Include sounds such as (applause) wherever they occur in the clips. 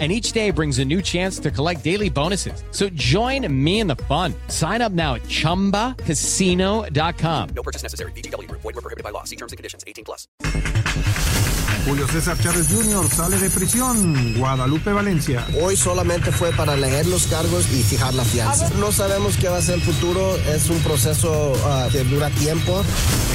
and each day brings a new chance to collect daily bonuses. So join me in the fun. Sign up now at ChumbaCasino.com. No purchase necessary. BGW. Void were prohibited by law. See terms and conditions. 18 plus. Julio César Chávez Jr. sale de prisión. Guadalupe Valencia. Hoy solamente fue para leer los cargos y fijar la fianza. No sabemos qué va a ser el futuro. Es un proceso uh, que dura tiempo.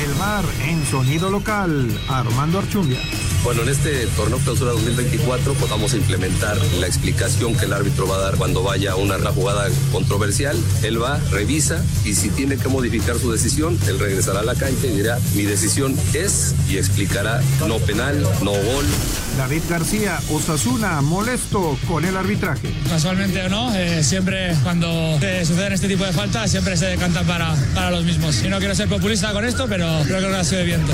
El bar en sonido local. Armando Archundia. Bueno, en este torneo clausura 2024 podamos implementar la explicación que el árbitro va a dar cuando vaya a una jugada controversial. Él va, revisa y si tiene que modificar su decisión, él regresará a la cancha y dirá, mi decisión es y explicará no penal, no gol. David García, Osasuna, molesto con el arbitraje. Casualmente o no, eh, siempre cuando eh, suceden este tipo de faltas, siempre se decantan para, para los mismos. Y no quiero ser populista con esto, pero creo que ha sido de viento.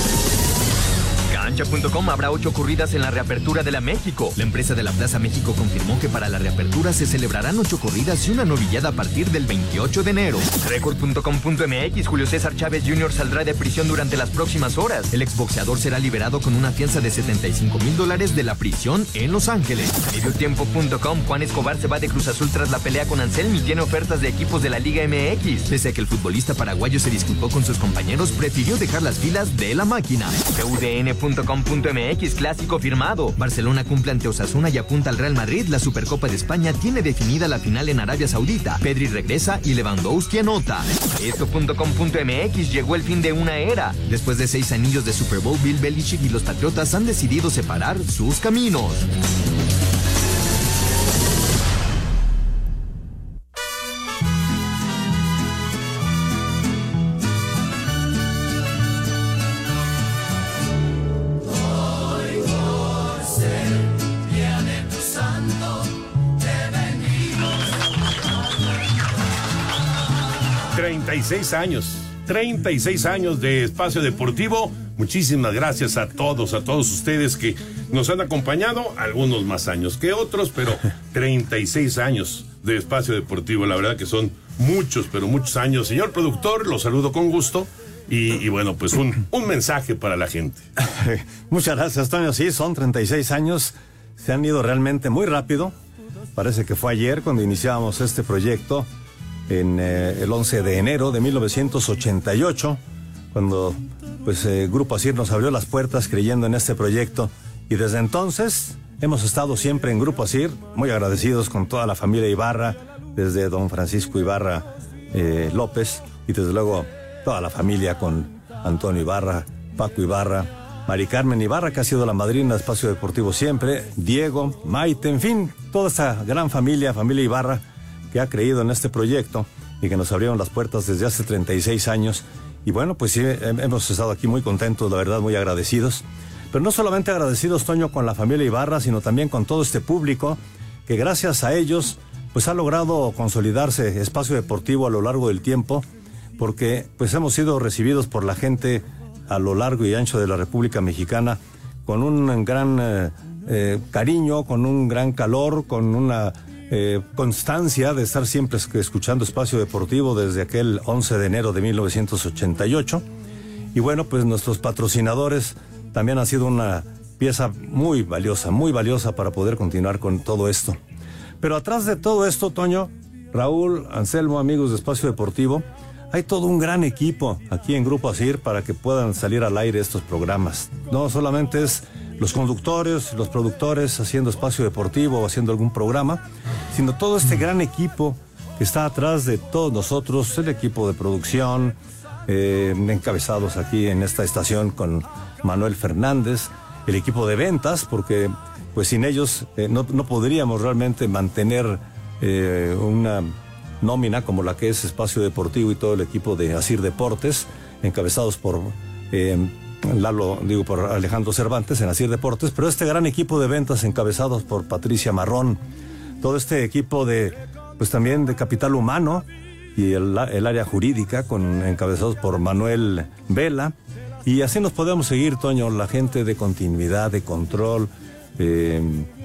Cancha.com habrá ocho corridas en la reapertura de la México. La empresa de la Plaza México confirmó que para la reapertura se celebrarán ocho corridas y una novillada a partir del 28 de enero. Record.com.mx Julio César Chávez Jr. saldrá de prisión durante las próximas horas. El exboxeador será liberado con una fianza de 75 mil dólares de la prisión en Los Ángeles. Mediotiempo.com Juan Escobar se va de Cruz Azul tras la pelea con Anselmi y tiene ofertas de equipos de la Liga MX. Pese a que el futbolista paraguayo se disculpó con sus compañeros, prefirió dejar las filas de la máquina. UDN.com .mx clásico firmado. Barcelona cumple ante Osasuna y apunta al Real Madrid. La Supercopa de España tiene definida la final en Arabia Saudita. Pedri regresa y Lewandowski anota. Esto.com.mx llegó el fin de una era. Después de seis anillos de Super Bowl, Bill Belichick y los Patriotas han decidido separar sus caminos. 36 años. 36 años de espacio deportivo. Muchísimas gracias a todos, a todos ustedes que nos han acompañado, algunos más años que otros, pero (laughs) 36 años de espacio deportivo. La verdad que son muchos, pero muchos años. Señor productor, lo saludo con gusto. Y, y bueno, pues un, un mensaje para la gente. (laughs) Muchas gracias, Toño. Sí, son 36 años. Se han ido realmente muy rápido. Parece que fue ayer cuando iniciábamos este proyecto, en eh, el 11 de enero de 1988, cuando pues eh, Grupo Asir nos abrió las puertas creyendo en este proyecto. Y desde entonces hemos estado siempre en Grupo Asir, muy agradecidos con toda la familia Ibarra, desde don Francisco Ibarra eh, López y desde luego toda la familia con Antonio Ibarra, Paco Ibarra, Mari Carmen Ibarra, que ha sido la madrina de Espacio Deportivo siempre, Diego, Maite, en fin, toda esta gran familia, familia Ibarra, que ha creído en este proyecto y que nos abrieron las puertas desde hace 36 años. Y bueno, pues sí, hemos estado aquí muy contentos, la verdad, muy agradecidos. Pero no solamente agradecidos, Toño, con la familia Ibarra, sino también con todo este público que gracias a ellos, pues ha logrado consolidarse espacio deportivo a lo largo del tiempo, porque pues hemos sido recibidos por la gente a lo largo y ancho de la República Mexicana con un gran eh, eh, cariño, con un gran calor, con una eh, constancia de estar siempre escuchando Espacio Deportivo desde aquel 11 de enero de 1988. Y bueno, pues nuestros patrocinadores también han sido una pieza muy valiosa, muy valiosa para poder continuar con todo esto. Pero atrás de todo esto, Toño, Raúl, Anselmo, amigos de Espacio Deportivo, hay todo un gran equipo aquí en Grupo Asir para que puedan salir al aire estos programas. No solamente es los conductores, los productores haciendo espacio deportivo o haciendo algún programa, sino todo este gran equipo que está atrás de todos nosotros, el equipo de producción, eh, encabezados aquí en esta estación con Manuel Fernández, el equipo de ventas, porque pues sin ellos eh, no, no podríamos realmente mantener eh, una nómina como la que es Espacio Deportivo y todo el equipo de Asir Deportes, encabezados por Lalo, digo, por Alejandro Cervantes en Asir Deportes, pero este gran equipo de ventas encabezados por Patricia Marrón, todo este equipo de, pues también de capital humano y el, el área jurídica, con, encabezados por Manuel Vela, y así nos podemos seguir, Toño, la gente de continuidad, de control, eh,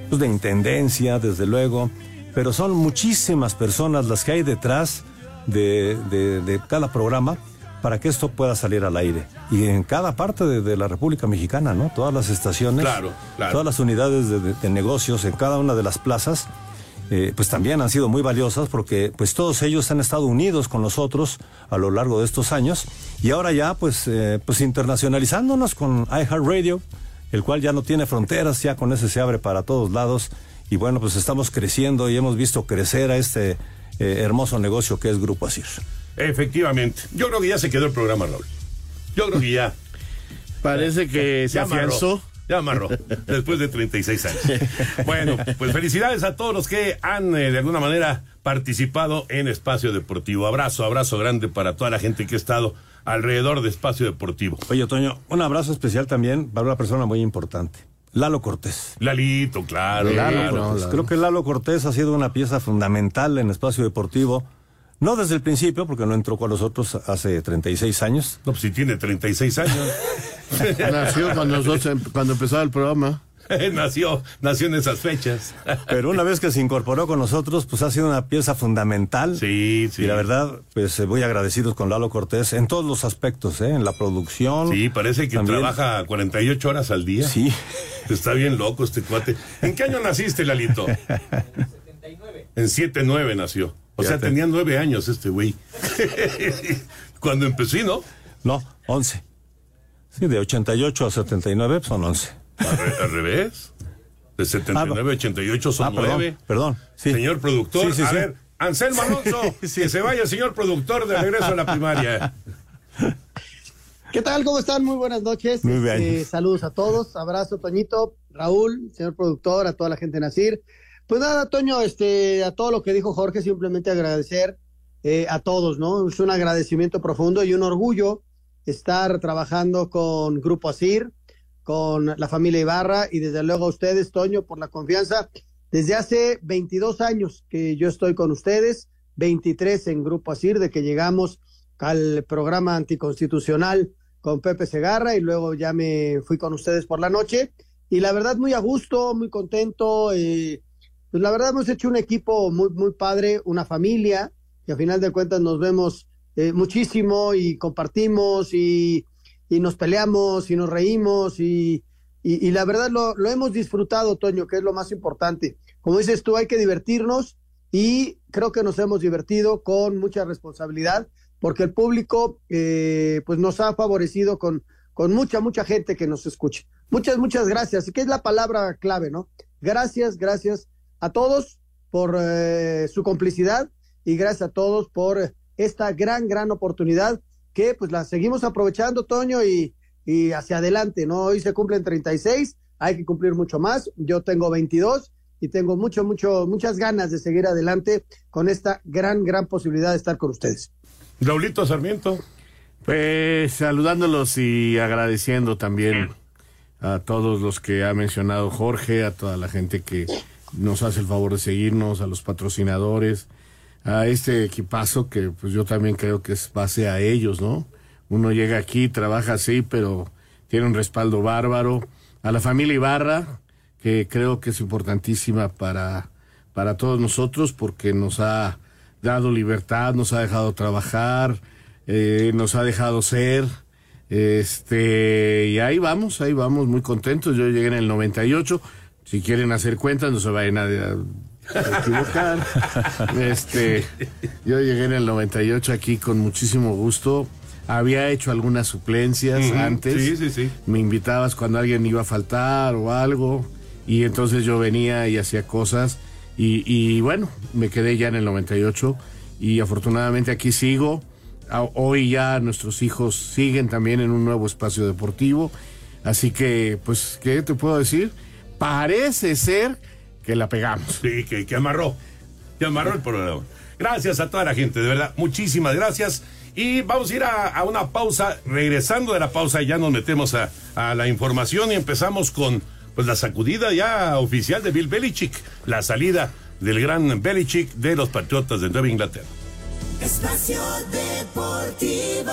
pues de intendencia, desde luego, pero son muchísimas personas las que hay detrás de, de- de cada programa para que esto pueda salir al aire. Y en cada parte de, de la República Mexicana, ¿no? Todas las estaciones, Claro, claro. todas las unidades de, de- de negocios en cada una de las plazas, eh, pues también han sido muy valiosas porque pues todos ellos han estado unidos con nosotros a lo largo de estos años y ahora ya pues, eh, pues internacionalizándonos con iHeartRadio, el cual ya no tiene fronteras, ya con ese se abre para todos lados y bueno pues estamos creciendo y hemos visto crecer a este eh, hermoso negocio que es Grupo Asir. Efectivamente. Yo creo que ya se quedó el programa, Raúl. Yo creo que ya. (laughs) Parece que se afianzó. Ya amarró, después de 36 años. Bueno, pues felicidades a todos los que han eh, de alguna manera participado en Espacio Deportivo. Abrazo, abrazo grande para toda la gente que ha estado alrededor de Espacio Deportivo. Oye, Toño, un abrazo especial también para una persona muy importante, Lalo Cortés. Lalito, claro. Lalo claro. Cortés. Creo que Lalo Cortés ha sido una pieza fundamental en espacio deportivo. No desde el principio, porque no entró con nosotros hace 36 años. No, pues si tiene 36 años. (laughs) Nació cuando, nosotros, cuando empezaba el programa. (laughs) nació, nació en esas fechas. (laughs) Pero una vez que se incorporó con nosotros, pues ha sido una pieza fundamental. Sí, sí. Y la verdad, pues eh, muy agradecidos con Lalo Cortés en todos los aspectos, ¿eh? en la producción. Sí, parece que También- trabaja 48 horas al día. Sí. Está bien loco este cuate. ¿En qué año naciste, Lalito? En 7-9 nació. O sea, tenía nueve años este güey. (laughs) Cuando empecé, ¿no? No, 11. Sí, de 88 a 79 pues, son 11. Al, re- al revés. De 79 a 88 son Ah, perdón, nueve. perdón. Sí. Señor productor, Sí, sí, a sí. ver, Anselmo Alonso, (laughs) que se vaya, señor productor, de regreso a la primaria. ¿Qué tal? ¿Cómo están? Muy buenas noches. Muy bien. Este, saludos a todos. Abrazo, Toñito, Raúl, señor productor, a toda la gente de Nacir. Pues nada, Toño, este, a todo lo que dijo Jorge, simplemente agradecer eh, a todos, ¿no? Es un agradecimiento profundo y un orgullo estar trabajando con Grupo Asir, con la familia Ibarra y desde luego a ustedes, Toño, por la confianza. Desde hace 22 años que yo estoy con ustedes, 23 en Grupo Asir, de que llegamos al programa anticonstitucional con Pepe Segarra y luego ya me fui con ustedes por la noche. Y la verdad, muy a gusto, muy contento. eh, pues la verdad, hemos hecho un equipo muy, muy padre, una familia, y a final de cuentas nos vemos eh, muchísimo y compartimos y, y nos peleamos y nos reímos y, y, la verdad lo, lo hemos disfrutado, Toño, que es lo más importante. Como dices tú, hay que divertirnos y creo que nos hemos divertido con mucha responsabilidad porque el público eh, pues nos ha favorecido con, con mucha, mucha gente que nos escucha. Muchas, muchas gracias. Que es la palabra clave, ¿no? Gracias, gracias a todos por eh, su complicidad y gracias a todos por esta gran, gran oportunidad que pues la seguimos aprovechando, Toño, y, y hacia adelante, ¿no? Hoy se cumplen 36, hay que cumplir mucho más. Yo tengo 22 y tengo mucho, mucho, muchas ganas de seguir adelante con esta gran, gran posibilidad de estar con ustedes. Raulito Sarmiento. Pues saludándolos y agradeciendo también a todos los que ha mencionado Jorge, a toda la gente que nos hace el favor de seguirnos, a los patrocinadores, a este equipazo que pues yo también creo que es base a ellos, ¿no? Uno llega aquí, trabaja así, pero tiene un respaldo bárbaro. A la familia Ibarra, que creo que es importantísima para, para todos nosotros porque nos ha dado libertad, nos ha dejado trabajar, eh, nos ha dejado ser. Este, y ahí vamos, ahí vamos, muy contentos. Yo llegué en el 98. Si quieren hacer cuentas, no se vayan a, a equivocar. (laughs) este, yo llegué en el 98 aquí con muchísimo gusto había hecho algunas suplencias Ujú, antes. sí, sí, sí. Me invitabas cuando alguien iba a faltar o algo. Y entonces yo venía y hacía cosas. Y, y bueno, me quedé ya en el 98. Y afortunadamente aquí sigo. Hoy ya nuestros hijos siguen también en un nuevo espacio deportivo. Así que, pues, ¿qué te puedo decir? Parece ser que la pegamos. Sí, que, que amarró. Que amarró el programa. Gracias a toda la gente, de verdad. Muchísimas gracias. Y vamos a ir a, a una pausa. Regresando de la pausa, ya nos metemos a, a la información y empezamos con pues la sacudida ya oficial de Bill Belichick. La salida del gran Belichick de los Patriotas de Nueva Inglaterra. Espacio Deportivo.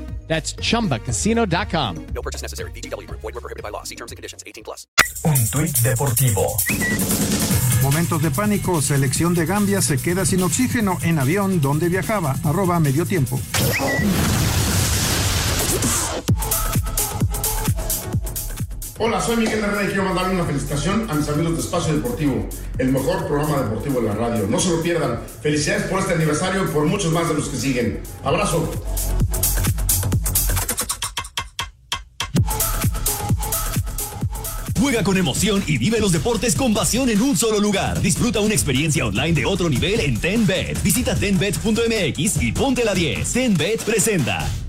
That's chumbacasino.com. No purchase necessary. VGW Group. Void were prohibited by law. See terms and conditions. 18 plus. Un tuit deportivo. Momentos de pánico, selección de Gambia se queda sin oxígeno en avión donde viajaba. Arroba medio tiempo. Hola, soy Miguel Herrera y quiero mandarle una felicitación a mis amigos de Espacio Deportivo, el mejor programa deportivo de la radio. No se lo pierdan. Felicidades por este aniversario y por muchos más de los que siguen. Abrazo. Juega con emoción y vive los deportes con pasión en un solo lugar. Disfruta una experiencia online de otro nivel en TenBet. Visita tenbet.mx y ponte la 10. TenBet presenta.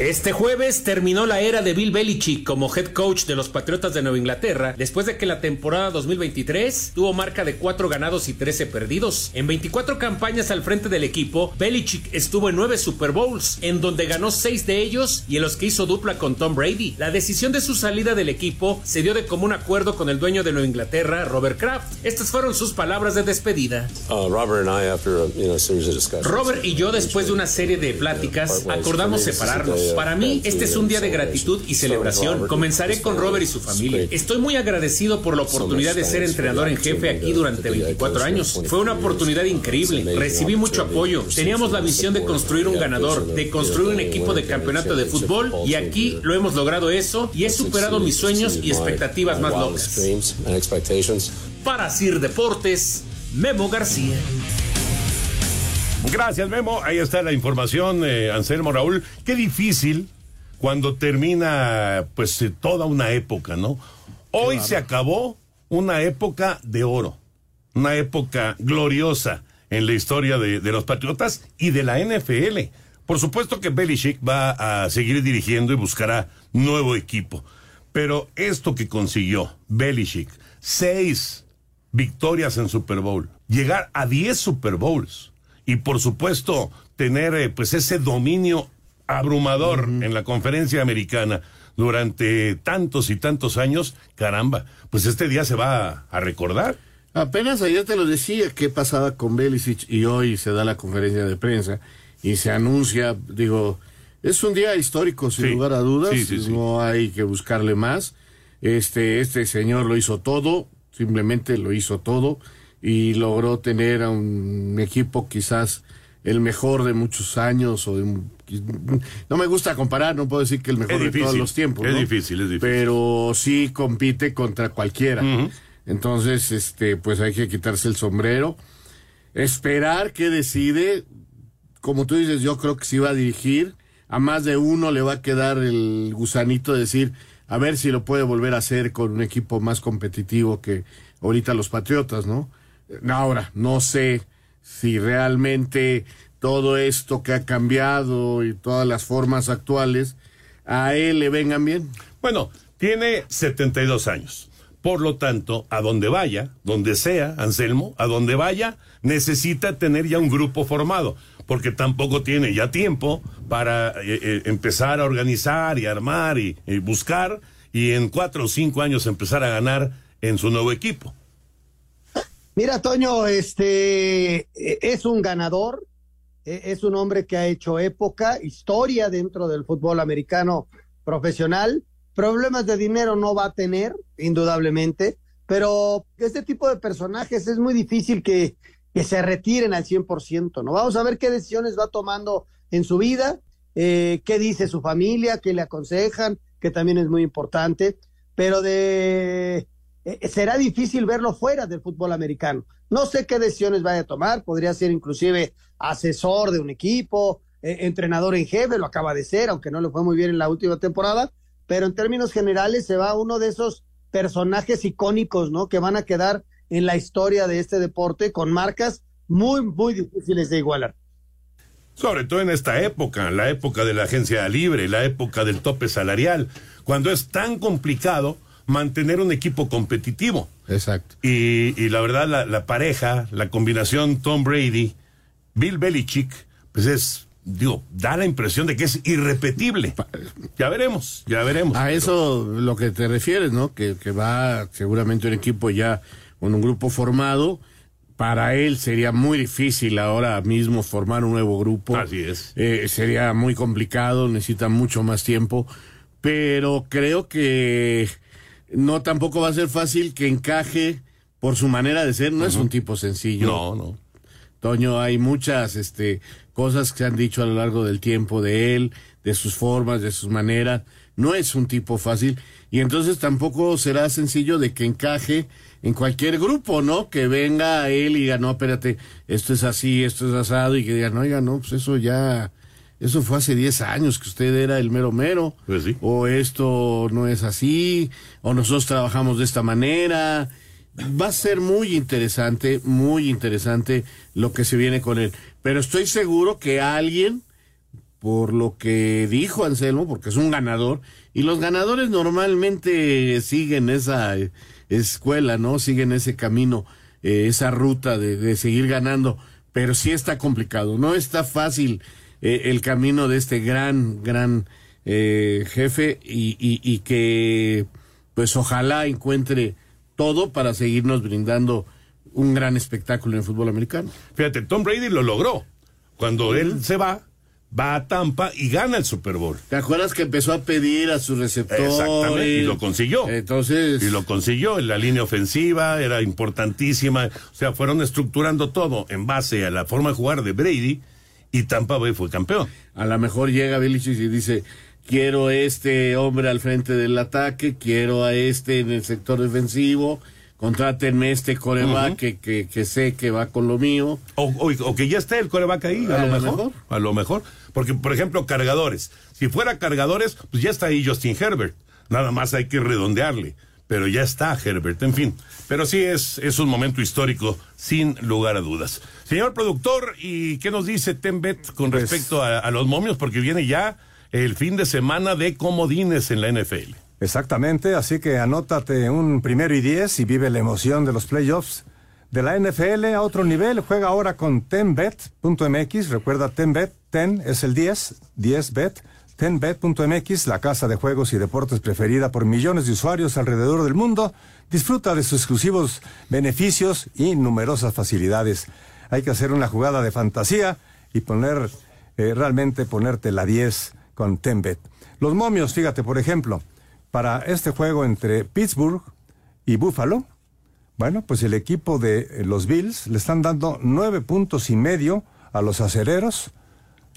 Este jueves terminó la era de Bill Belichick como head coach de los Patriotas de Nueva Inglaterra después de que la temporada 2023 tuvo marca de 4 ganados y 13 perdidos. En 24 campañas al frente del equipo, Belichick estuvo en 9 Super Bowls, en donde ganó 6 de ellos y en los que hizo dupla con Tom Brady. La decisión de su salida del equipo se dio de común acuerdo con el dueño de Nueva Inglaterra, Robert Kraft. Estas fueron sus palabras de despedida. Uh, Robert and I, after a, you know, series of discussions, Robert y yo, después de una serie de pláticas, acordamos separarnos. Para mí, este es un día de gratitud y celebración. Comenzaré con Robert y su familia. Estoy muy agradecido por la oportunidad de ser entrenador en jefe aquí durante 24 años. Fue una oportunidad increíble. Recibí mucho apoyo. Teníamos la visión de construir un ganador, de construir un equipo de campeonato de fútbol y aquí lo hemos logrado eso y he superado mis sueños y expectativas más locas. Para Sir Deportes, Memo García. Gracias, Memo. Ahí está la información, eh, Anselmo Raúl. Qué difícil cuando termina, pues, eh, toda una época, ¿no? Hoy se acabó una época de oro, una época gloriosa en la historia de, de los Patriotas y de la NFL. Por supuesto que Belichick va a seguir dirigiendo y buscará nuevo equipo. Pero esto que consiguió Belichick, seis victorias en Super Bowl, llegar a 10 Super Bowls y por supuesto tener eh, pues ese dominio abrumador en la conferencia americana durante tantos y tantos años, caramba, pues este día se va a, a recordar. Apenas ayer te lo decía qué pasaba con Belicic y hoy se da la conferencia de prensa y se anuncia, digo, es un día histórico sin Sí. lugar a dudas, Sí, sí, sí. no hay que buscarle más. Este este señor lo hizo todo, simplemente lo hizo todo y logró tener a un equipo quizás el mejor de muchos años o de- no me gusta comparar, no puedo decir que el mejor de todos los tiempos, es ¿no? difícil, es difícil. pero sí compite contra cualquiera. Entonces, este, pues hay que quitarse el sombrero, esperar que decide. Como tú dices, yo creo que si va a dirigir, a más de uno le va a quedar el gusanito de decir, a ver si lo puede volver a hacer con un equipo más competitivo que ahorita los Patriotas, ¿no? Ahora, no sé si realmente todo esto que ha cambiado y todas las formas actuales a él le vengan bien. Bueno, tiene 72 años. Por lo tanto, a donde vaya, donde sea, Anselmo, a donde vaya, necesita tener ya un grupo formado, porque tampoco tiene ya tiempo para eh, eh, empezar a organizar y armar y, y buscar y en cuatro o cinco años empezar a ganar en su nuevo equipo. Mira, Toño, este eh, es un ganador eh, es un hombre que ha hecho época, historia dentro del fútbol americano profesional. Problemas de dinero no va a tener, indudablemente, pero este tipo de personajes es muy difícil que, que se retiren al 100%, ¿no? Vamos a ver qué decisiones va tomando en su vida, eh, qué dice su familia, qué le aconsejan, que también es muy importante, pero de eh, será difícil verlo fuera del fútbol americano. No sé qué decisiones vaya a tomar, podría ser inclusive asesor de un equipo, eh, entrenador en jefe, lo acaba de ser, aunque no le fue muy bien en la última temporada, pero en términos generales se va uno de esos personajes icónicos, ¿no? Que van a quedar en la historia de este deporte con marcas muy, muy difíciles de igualar. Sobre todo en esta época, la época de la agencia libre, la época del tope salarial, cuando es tan complicado mantener un equipo competitivo. Exacto. Y, y la verdad, la, la, pareja, la combinación Tom Brady, Bill Belichick, pues es, digo, da la impresión de que es irrepetible. Ya veremos, ya veremos. A eso lo que te refieres, ¿no? Que, que va seguramente un equipo ya con un grupo formado. Para él sería muy difícil ahora mismo formar un nuevo grupo. Así es. Eh, sería muy complicado, necesita mucho más tiempo. Pero creo que no tampoco va a ser fácil que encaje por su manera de ser. No uh -huh. es un tipo sencillo. No, no. Toño, hay muchas este, cosas que se han dicho a lo largo del tiempo de él, de sus formas, de sus maneras. No es un tipo fácil y entonces tampoco será sencillo de que encaje en cualquier grupo, ¿no? Que venga él y diga, no, espérate, esto es así, esto es asado y que diga, no, oiga, no, pues eso ya, eso fue hace 10 años que usted era el mero mero. Pues sí. O esto no es así, o nosotros trabajamos de esta manera. Va a ser muy interesante, muy interesante lo que se viene con él. Pero estoy seguro que alguien, por lo que dijo Anselmo, porque es un ganador, y los ganadores normalmente siguen esa escuela, ¿no? Siguen ese camino, eh, esa ruta de, de, seguir ganando. Pero sí está complicado, no está fácil eh, el camino de este gran, gran eh, jefe y, y, y que pues ojalá encuentre todo para seguirnos brindando un gran espectáculo en el fútbol americano. Fíjate, Tom Brady lo logró. Cuando él se va, va a Tampa y gana el Super Bowl. ¿Te acuerdas que empezó a pedir a sus receptores? Exactamente, y lo consiguió. Entonces. Y lo consiguió. La línea ofensiva era importantísima. O sea, fueron estructurando todo en base a la forma de jugar de Brady y Tampa Bay fue campeón. A lo mejor llega Belichick y dice. Quiero este hombre al frente del ataque, quiero a este en el sector defensivo, contrátenme este coreback uh -huh. que, que, que, sé que va con lo mío. O, o, o que ya esté el coreback ahí, a, a lo mejor, mejor, A lo mejor. Porque, por ejemplo, cargadores. Si fuera cargadores, pues ya está ahí Justin Herbert. Nada más hay que redondearle. Pero ya está Herbert, en fin. Pero sí es, es un momento histórico, sin lugar a dudas. Señor productor, ¿y qué nos dice Tembet con pues, respecto a, a los momios? Porque viene ya el fin de semana de comodines en la NFL. Exactamente, así que anótate un primero y diez y vive la emoción de los playoffs de la NFL a otro nivel. Juega ahora con tenbet.mx. Recuerda, tenbet, ten es el 10, 10bet. Tenbet.mx, la casa de juegos y deportes preferida por millones de usuarios alrededor del mundo. Disfruta de sus exclusivos beneficios y numerosas facilidades. Hay que hacer una jugada de fantasía y poner, eh, realmente ponerte la 10 con Tenbet. Los momios, fíjate, por ejemplo, para este juego entre Pittsburgh y Buffalo, bueno, pues el equipo de los Bills le están dando nueve puntos y medio a los acereros.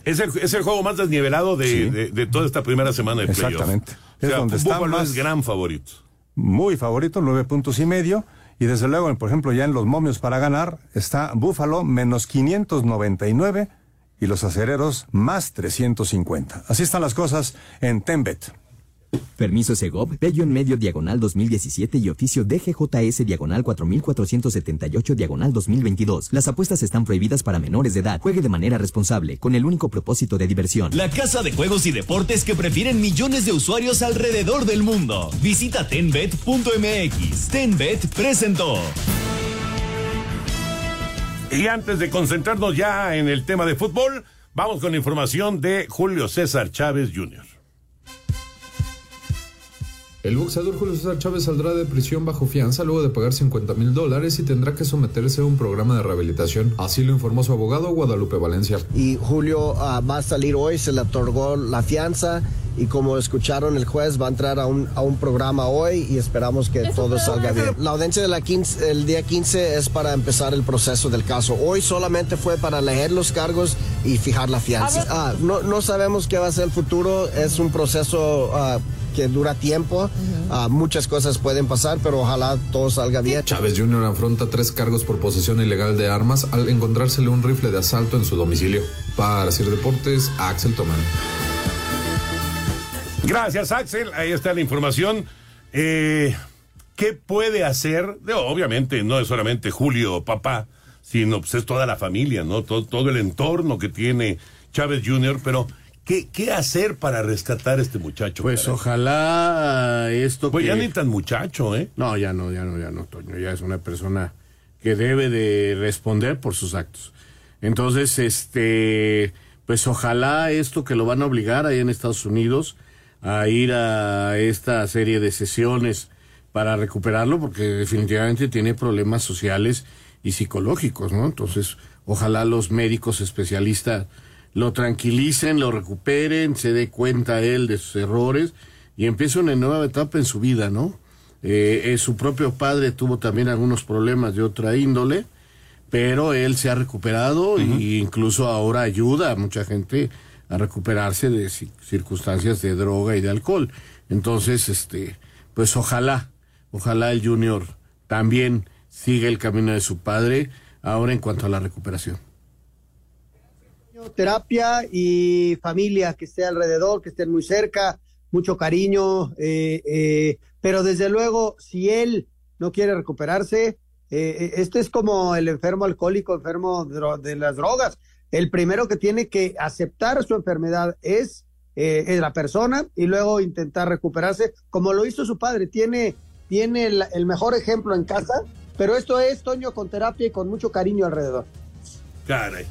Es el, es el juego más desnivelado de, sí. de, de, toda esta primera semana de playoff. Exactamente. Es o sea, donde está más es gran favorito. Muy favorito, nueve puntos y medio. Y desde luego, por ejemplo, ya en los momios para ganar está Buffalo menos 599 y los acereros más 350. Así están las cosas en Tembet. Permiso Segov, Bello en medio diagonal 2017 y oficio DGJS diagonal 4478 diagonal 2022. Las apuestas están prohibidas para menores de edad. Juegue de manera responsable, con el único propósito de diversión. La casa de juegos y deportes que prefieren millones de usuarios alrededor del mundo. Visita tenbet.mx. Tenbet presentó. Y antes de concentrarnos ya en el tema de fútbol, vamos con información de Julio César Chávez Jr. El boxeador Julio César Chávez saldrá de prisión bajo fianza luego de pagar 50 mil dólares y tendrá que someterse a un programa de rehabilitación. Así lo informó su abogado Guadalupe Valencia. Y Julio ah, va a salir hoy, se le otorgó la fianza y como escucharon el juez va a entrar a un, a un programa hoy y esperamos que todo salga bien. La audiencia de la 15, el día 15 es para empezar el proceso del caso. Hoy solamente fue para leer los cargos y fijar la fianza. Ah, no, no sabemos qué va a ser el futuro, es un proceso... ah, que dura tiempo, Ah, muchas cosas pueden pasar, pero ojalá todo salga bien. Chávez Jr. afronta tres cargos por posesión ilegal de armas al encontrársele un rifle de asalto en su domicilio. Para Sir Deportes, Axel Tomán. Gracias, Axel. Ahí está la información. Eh, ¿Qué puede hacer? Obviamente, no es solamente Julio, papá, sino pues, es toda la familia, ¿no? Todo, todo el entorno que tiene Chávez Jr., pero ¿qué, qué hacer para rescatar a este muchacho? Pues ojalá esto Pues que... ya ni tan muchacho, ¿eh? No, ya no, ya no, ya no, Toño. Ya es una persona que debe de responder por sus actos. Entonces, este, pues ojalá esto que lo van a obligar ahí en Estados Unidos a ir a esta serie de sesiones para recuperarlo, porque definitivamente tiene problemas sociales y psicológicos, ¿no? Entonces, ojalá los médicos especialistas lo tranquilicen, lo recuperen, se dé cuenta él de sus errores y empiece una nueva etapa en su vida, ¿no? Eh, eh, su propio padre tuvo también algunos problemas de otra índole, pero él se ha recuperado e incluso ahora ayuda a mucha gente a recuperarse de ci- circunstancias de droga y de alcohol. Entonces, este, pues ojalá, ojalá el Junior también siga el camino de su padre ahora en cuanto a la recuperación. Terapia y familia que esté alrededor, que estén muy cerca, mucho cariño, eh, eh, pero desde luego, si él no quiere recuperarse, eh, este es como el enfermo alcohólico, enfermo de, las drogas. El primero que tiene que aceptar su enfermedad es, es la persona y luego intentar recuperarse, como lo hizo su padre. Tiene, tiene el, el mejor ejemplo en casa, pero esto es, Toño, con terapia y con mucho cariño alrededor. Caray,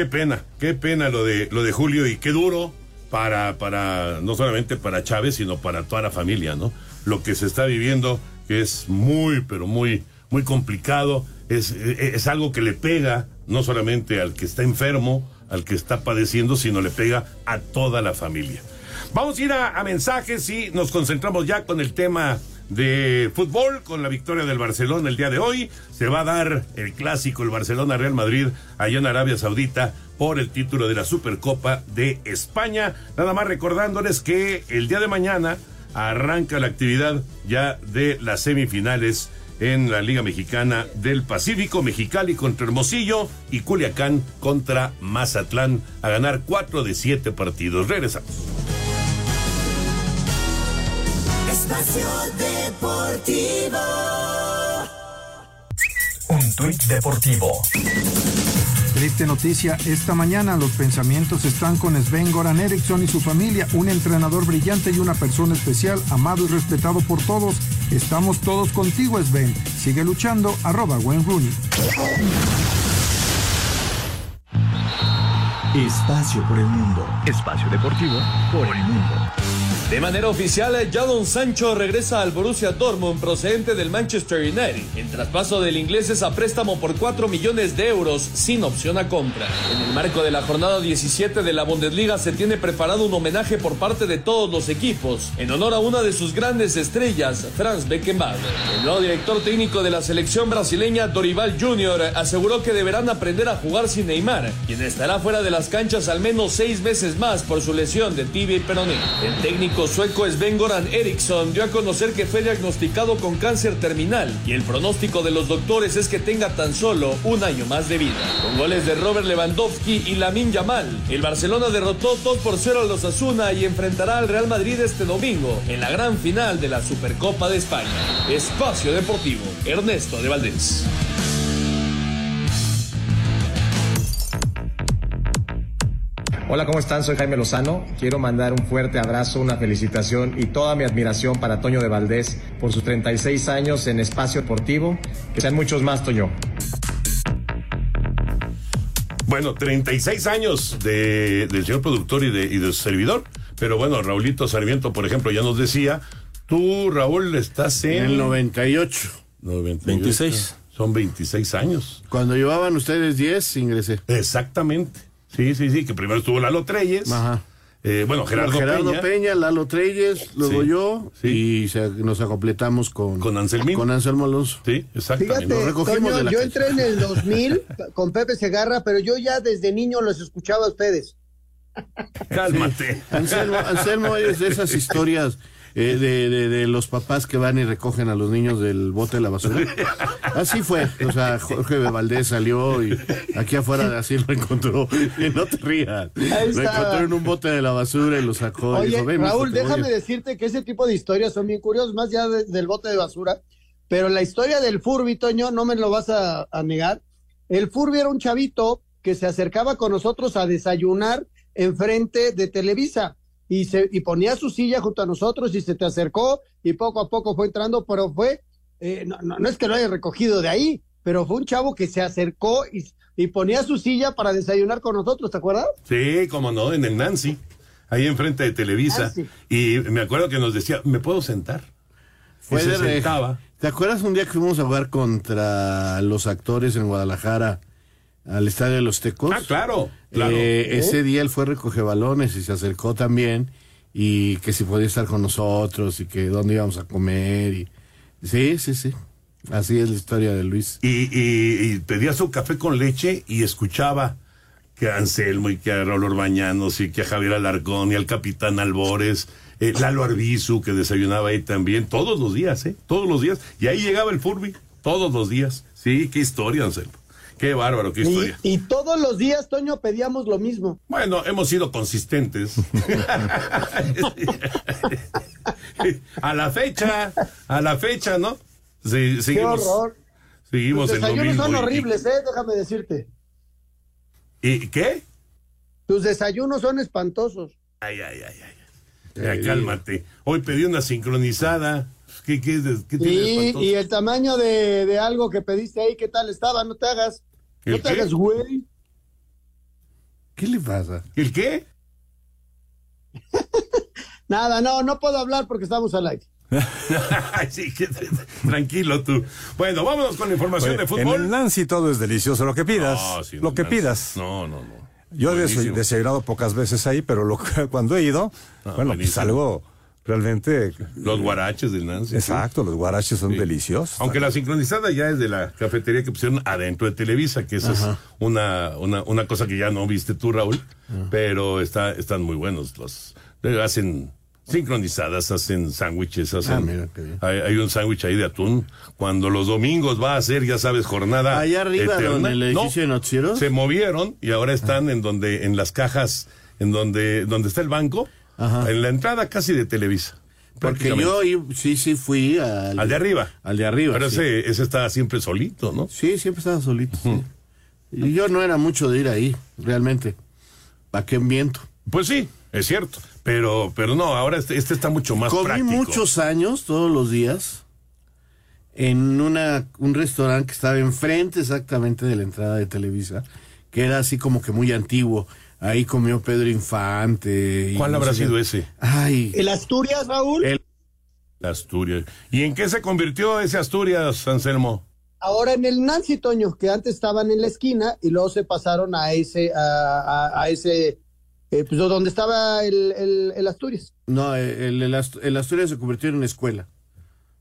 qué pena, qué pena lo de lo de Julio y qué duro para para no solamente para Chávez, sino para toda la familia, ¿no? Lo que se está viviendo que es muy pero muy muy complicado, es es algo que le pega no solamente al que está enfermo, al que está padeciendo, sino le pega a toda la familia. Vamos a ir a mensajes y nos concentramos ya con el tema de fútbol, con la victoria del Barcelona el día de hoy. Se va a dar el clásico, el Barcelona-Real Madrid, allá en Arabia Saudita, por el título de la Supercopa de España. Nada más recordándoles que el día de mañana arranca la actividad ya de las semifinales en la Liga Mexicana del Pacífico, Mexicali contra Hermosillo y Culiacán contra Mazatlán a ganar cuatro de siete partidos. Regresamos. Espacio Deportivo. Un tuit deportivo. Triste noticia, esta mañana los pensamientos están con Sven Goran Eriksson y su familia, un entrenador brillante y una persona especial, amado y respetado por todos. Estamos todos contigo, Sven. Sigue luchando, arroba Wayne Rooney. Espacio por el mundo. Espacio deportivo por el mundo. De manera oficial, Jadon Sancho regresa al Borussia Dortmund procedente del Manchester United. El traspaso del inglés es a préstamo por 4 millones de euros sin opción a compra. En el marco de la jornada 17 de la Bundesliga se tiene preparado un homenaje por parte de todos los equipos en honor a una de sus grandes estrellas, Franz Beckenbauer. El nuevo director técnico de la selección brasileña, Dorival Jr., aseguró que deberán aprender a jugar sin Neymar, quien estará fuera de las canchas al menos seis meses más por su lesión de tibia y peroné. El técnico sueco Sven Goran Eriksson dio a conocer que fue diagnosticado con cáncer terminal y el pronóstico de los doctores es que tenga tan solo un año más de vida. Con goles de Robert Lewandowski y Lamin Yamal, el Barcelona derrotó 2 por 0 a los Asuna y enfrentará al Real Madrid este domingo en la gran final de la Supercopa de España. Espacio Deportivo, Ernesto de Valdés. Hola, ¿cómo están? Soy Jaime Lozano. Quiero mandar un fuerte abrazo, una felicitación y toda mi admiración para Toño de Valdés por sus 36 años en espacio deportivo. Que sean muchos más, Toño. Bueno, 36 años de, del señor productor y de, y de su servidor. Pero bueno, Raulito Sarmiento, por ejemplo, ya nos decía, Tú, Raúl, estás en... En el 98. 98. 26. Son 26 años. Cuando llevaban ustedes 10, ingresé. Exactamente. Sí, sí, sí, que primero estuvo Lalo Treyes. Ajá. Eh, bueno, Gerardo, Gerardo Peña. Peña. Lalo Treyes, luego Sí, yo, y se- nos acompletamos con, Con Anselmín. con Anselmo Alonso. Sí, exactamente. Fíjate, recogimos Toño, de la yo calle. entré en el (laughs) 2000 con Pepe Segarra, pero yo ya desde niño los escuchaba a ustedes. Cálmate. Anselmo, Anselmo es de esas historias eh, de, de- de los papás que van y recogen a los niños del bote de la basura. Así fue. O sea, Jorge Valdés salió y aquí afuera así lo encontró. Y no te rías. Lo encontró en un bote de la basura y lo sacó. y dijo, "Ven, Raúl, mijo, te voy a-". déjame decirte que ese tipo de historias son bien curiosas, más ya de- del bote de basura. Pero la historia del Furby, Toño, no me lo vas a, a negar. El Furby era un chavito que se acercaba con nosotros a desayunar enfrente de Televisa y, se, y ponía su silla junto a nosotros y se te acercó y poco a poco fue entrando, pero fue, eh, no, no, no es que lo haya recogido de ahí, pero fue un chavo que se acercó y, y ponía su silla para desayunar con nosotros, ¿te acuerdas? Sí, como no, en el Nancy, ahí enfrente de Televisa. Nancy. Y me acuerdo que nos decía, ¿me puedo sentar? Fue Y se de sentaba. ¿Te acuerdas un día que fuimos a jugar contra los actores en Guadalajara al estadio de los Tecos? Ah, claro, claro. Eh, Ese día él fue a recoger balones y se acercó también y que si podía estar con nosotros y que dónde íbamos a comer y sí, sí, sí. Así es la historia de Luis. Y, y- y pedía su café con leche y escuchaba que a Anselmo y que a Raúl Orbañanos y que a Javier Alarcón y al capitán Albores, eh, Lalo Arbizu que desayunaba ahí también, todos los días, ¿eh? Todos los días. Y ahí llegaba el Furby, todos los días. Sí, qué historia, Anselmo. Qué bárbaro, qué historia. y todos los días, Toño, pedíamos lo mismo. Bueno, hemos sido consistentes. (laughs) (laughs) a la fecha, a la fecha, ¿no? Sí, Qué seguimos, horror. seguimos Tus en lo desayunos mismo. son y- horribles, ¿eh? Déjame decirte. ¿Y qué? Tus desayunos son espantosos. Ay, ay, ay, ay. Ya, cálmate. Hoy pedí una sincronizada. ¿Qué, qué, qué tiene de Y, el tamaño de, de algo que pediste ahí, ¿qué tal estaba? No te hagas. No ¿El te qué? hagas, güey. ¿Qué le pasa? ¿El qué? (laughs) Nada, no, no puedo hablar porque estamos al aire. (laughs) Sí, que- tranquilo tú. Bueno, vámonos con la información Oye, de fútbol. En el Nancy todo es delicioso, lo que pidas. No, sí, lo que Nancy. pidas. No, no, no. Yo he desayunado pocas veces ahí, pero lo (laughs) cuando he ido, Ah, bueno, pues buenísimo. algo realmente... Los guaraches del Nancy. sí. Exacto, los guaraches son Sí. deliciosos. Aunque la sincronizada ya es de la cafetería que pusieron adentro de Televisa, que esa Ajá. es una, una, una cosa que ya no viste tú, Raúl, pero está, están muy buenos. los eh, Hacen sincronizadas, hacen sándwiches, hacen... Ah, mira, qué bien. hay, hay un sándwich ahí de atún. Cuando los domingos va a ser, ya sabes, jornada Allá arriba, donde el No, edificio de noticieros. se movieron y ahora están en donde, en las cajas, en donde, donde está el banco, en la entrada casi de Televisa. Porque yo sí, sí fui al, Al de arriba. Al de arriba. Pero sí. ese, ese está siempre solito, ¿no? Sí, siempre estaba solito. sí. Y yo no era mucho de ir ahí, realmente. ¿Para qué miento? Pues sí, es cierto. Pero, pero no, ahora este, este está mucho más Comí práctico. muchos años, todos los días, en una, un restaurante que estaba enfrente exactamente de la entrada de Televisa, que era así como que muy antiguo. Ahí comió Pedro Infante. y ¿Cuál no habrá qué. sido ese? Ay. ¿El Asturias, Raúl? El- Asturias. ¿Y en qué se convirtió ese Asturias, Anselmo? Ahora en el Nancy, Toño, que antes estaban en la esquina y luego se pasaron a ese, a, a- a ese, eh, pues donde estaba el, el- el Asturias. No, el, el, Ast- el Asturias se convirtió en una escuela.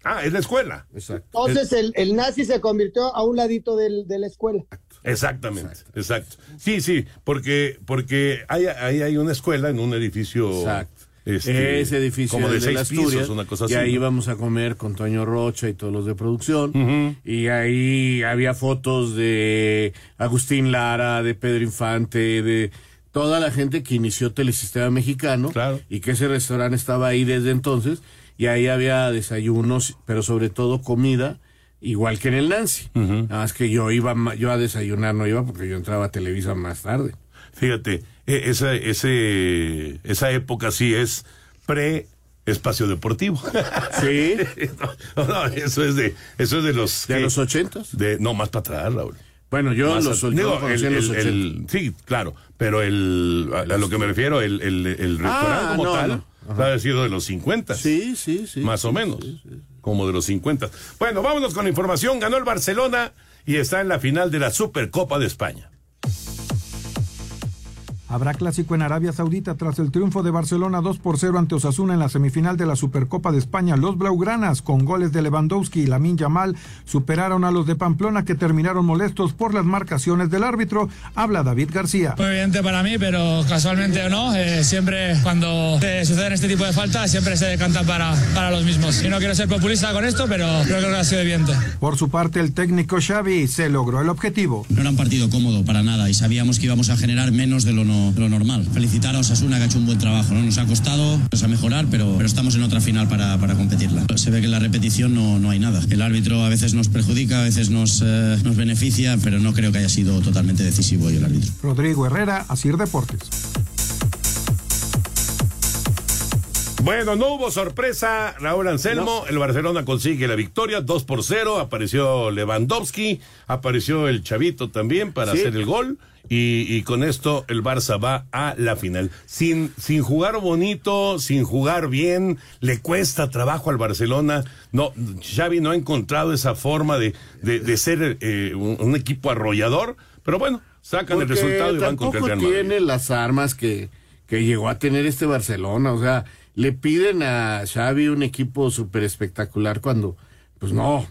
Ah, es la escuela. Exacto. Entonces el, el Nazi se convirtió a un ladito del- de la escuela. Exactamente, exacto. Sí, sí, porque, porque hay, hay, hay una escuela en un edificio. Exacto. este, Ese edificio como de del seis Asturias, pisos, una cosa así. y ahí ¿no? íbamos a comer con Toño Rocha y todos los de producción. Y ahí había fotos de Agustín Lara, de Pedro Infante, de toda la gente que inició Telesistema Mexicano. Y que ese restaurante estaba ahí desde entonces. Y ahí había desayunos, pero sobre todo comida, igual que en el Nancy. Nada más que yo iba, yo a desayunar no iba porque yo entraba a Televisa más tarde. Fíjate, e- esa, ese, esa época sí es pre espacio deportivo. Sí. (laughs) no, no, eso es de, eso es de los ¿De ¿qué? los ochentas? De, no, más para atrás, Raúl. Bueno, yo Más los, a- digo, el- los el- sí, claro, pero el, a, a lo que me refiero, el, el, el restaurante Ah, como no, tal. Ha sido de los 50. Sí, sí, sí. Más o menos. Como de los 50. Bueno, vámonos con la información. Ganó el Barcelona y está en la final de la Supercopa de España. Habrá clásico en Arabia Saudita tras el triunfo de Barcelona 2 por 0 ante Osasuna en la semifinal de la Supercopa de España. Los Blaugranas, con goles de Lewandowski y Lamin Yamal, superaron a los de Pamplona que terminaron molestos por las marcaciones del árbitro. Habla David García. Muy evidente para mí, pero casualmente o no, eh, siempre cuando se suceden este tipo de faltas, siempre se decantan para, para los mismos. Y no quiero ser populista con esto, pero creo que ha sido evidente. Por su parte, el técnico Xavi se logró el objetivo. No era un partido cómodo para nada y sabíamos que íbamos a generar menos de lo no lo normal. Felicitar a Osasuna que ha hecho un buen trabajo, ¿no? Nos ha costado, nos a mejorar, pero, pero estamos en otra final para, para competirla. Se ve que en la repetición no, no hay nada. El árbitro a veces nos perjudica, a veces nos, eh, nos beneficia, pero no creo que haya sido totalmente decisivo hoy el árbitro. Rodrigo Herrera, Asir Deportes. Bueno, no hubo sorpresa, Raúl Anselmo. El Barcelona consigue la victoria, 2 por 0. Apareció Lewandowski, apareció el Chavito también para Sí. hacer el gol. Y, y con esto el Barça va a la final. Sin, sin jugar bonito, sin jugar bien, le cuesta trabajo al Barcelona. No, Xavi no ha encontrado esa forma de, de, de ser eh, un, un equipo arrollador. Pero bueno, sacan el resultado y van contra el Real Madrid. tiene las armas que, que llegó a tener este Barcelona. O sea, le piden a Xavi un equipo súper espectacular cuando, pues no,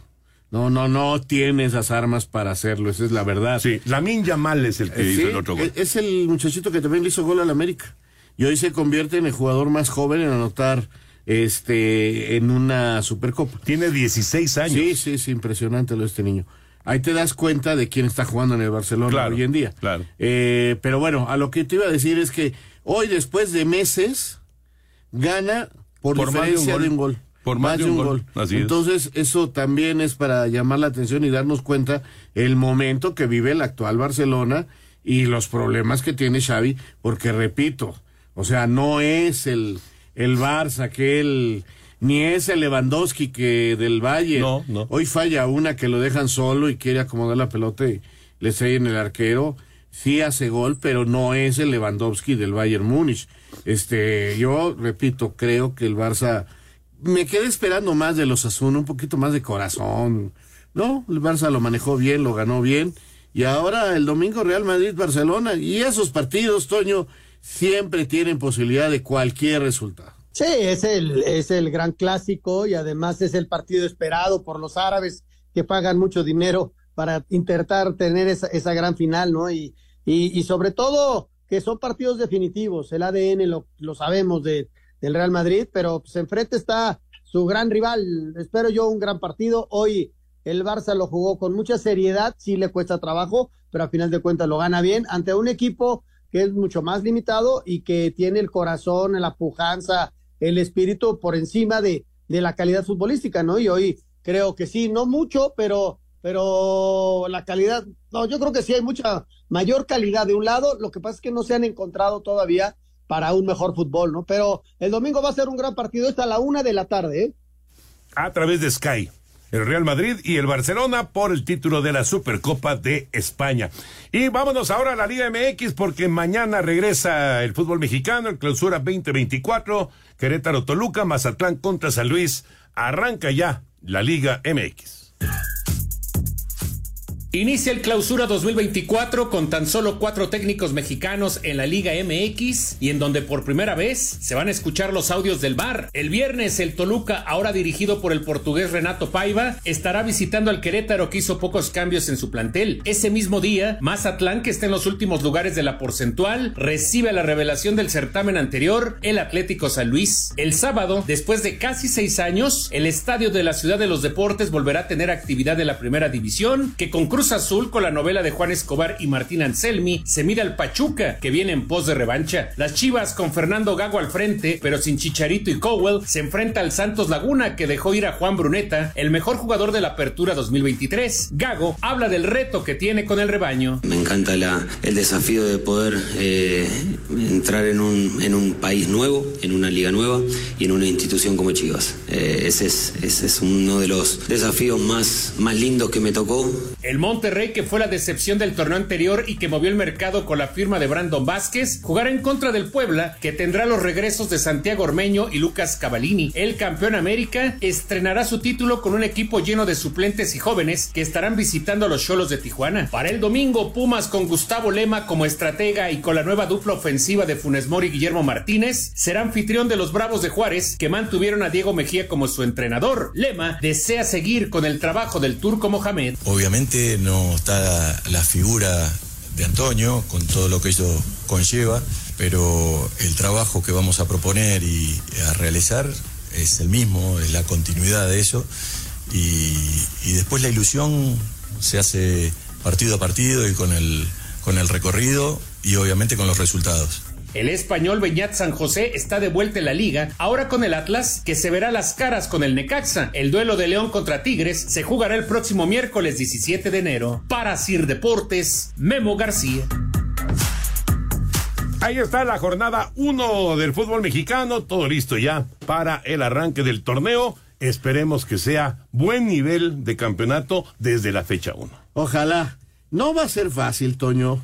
no, no, no tiene esas armas para hacerlo. Esa es la verdad. Sí, Lamin Yamal es el que Eh, hizo sí, el otro gol. es- el muchachito que también le hizo gol al América. Y hoy se convierte en el jugador más joven en anotar este en una Supercopa. Tiene 16 años. Sí, sí, es impresionante lo de este niño. Ahí te das cuenta de quién está jugando en el Barcelona Claro, hoy en día. claro. Eh, pero bueno, a lo que te iba a decir es que hoy, después de meses, gana por, Por más de un diferencia gol. de un gol. Por más de un gol. Así es. Entonces, eso también es para llamar la atención y darnos cuenta el momento que vive el actual Barcelona y los problemas que tiene Xavi, porque repito, o sea, no es el, el Barça que él, ni es el Lewandowski que del Valle. No, no. Hoy falla una que lo dejan solo y quiere acomodar la pelota y le en el arquero. Sí hace gol, pero no es el Lewandowski del Bayern Múnich. Este, yo repito, creo que el Barça me quedé esperando más de los Asuna, un poquito más de corazón. No, el Barça lo manejó bien, lo ganó bien. Y ahora el domingo Real Madrid-Barcelona. Y esos partidos, Toño, siempre tienen posibilidad de cualquier resultado. Sí, es el, es el gran clásico y además es el partido esperado por los árabes que pagan mucho dinero para intentar tener esa, esa gran final, ¿no? Y, y, y sobre todo que son partidos definitivos. El ADN lo, lo sabemos de, del Real Madrid, pero pues enfrente está su gran rival. Espero yo un gran partido. Hoy el Barça lo jugó con mucha seriedad, sí le cuesta trabajo, pero a final de cuentas lo gana bien ante un equipo que es mucho más limitado y que tiene el corazón, la pujanza, el espíritu por encima de, de la calidad futbolística, ¿no? Y hoy creo que sí, no mucho, pero, pero la calidad, no, yo creo que sí hay mucha mayor calidad de un lado, lo que pasa es que no se han encontrado todavía para un mejor fútbol, ¿no? Pero el domingo va a ser un gran partido, está a la una de la tarde, ¿eh? a través de Sky. El Real Madrid y el Barcelona por el título de la Supercopa de España. Y vámonos ahora a la Liga MX porque mañana regresa el fútbol mexicano, el clausura 2024, Querétaro Toluca, Mazatlán contra San Luis. Arranca ya la Liga MX. Inicia el clausura 2024 con tan solo cuatro técnicos mexicanos en la Liga MX y en donde por primera vez se van a escuchar los audios del bar. El viernes el Toluca, ahora dirigido por el portugués Renato Paiva, estará visitando al Querétaro que hizo pocos cambios en su plantel. Ese mismo día, Mazatlán, que está en los últimos lugares de la porcentual, recibe la revelación del certamen anterior, el Atlético San Luis. El sábado, después de casi seis años, el estadio de la Ciudad de los Deportes volverá a tener actividad de la primera división, que con Cruz Azul, con la novela de Juan Escobar y Martín Anselmi, se mira al Pachuca, que viene en pos de revancha. Las Chivas, con Fernando Gago al frente, pero sin Chicharito y Cowell, se enfrenta al Santos Laguna, que dejó ir a Juan Bruneta, el mejor jugador de la Apertura 2023. Gago habla del reto que tiene con el rebaño. Me encanta la- el desafío de poder eh, entrar en un, en un país nuevo, en una liga nueva y en una institución como Chivas. Eh, ese, es, ese es uno de los desafíos más, más lindos que me tocó. El Monterrey, que fue la decepción del torneo anterior y que movió el mercado con la firma de Brandon Vázquez, jugará en contra del Puebla, que tendrá los regresos de Santiago Ormeño y Lucas Cavallini. El campeón América estrenará su título con un equipo lleno de suplentes y jóvenes que estarán visitando a los Cholos de Tijuana. Para el domingo, Pumas con Gustavo Lema como estratega y con la nueva dupla ofensiva de Funes Mori y Guillermo Martínez, será anfitrión de los Bravos de Juárez, que mantuvieron a Diego Mejía como su entrenador. Lema desea seguir con el trabajo del turco Mohamed. Obviamente no está la figura de Antonio con todo lo que ello conlleva, pero el trabajo que vamos a proponer y a realizar es el mismo, es la continuidad de eso y, y después la ilusión se hace partido a partido y con el, con el recorrido y obviamente con los resultados. El español Beñat San José está de vuelta en la liga, ahora con el Atlas, que se verá las caras con el Necaxa. El duelo de León contra Tigres se jugará el próximo miércoles 17 de enero. Para Sir Deportes, Memo García. Ahí está la jornada 1 del fútbol mexicano, todo listo ya para el arranque del torneo. Esperemos que sea buen nivel de campeonato desde la fecha 1. Ojalá. No va a ser fácil, Toño.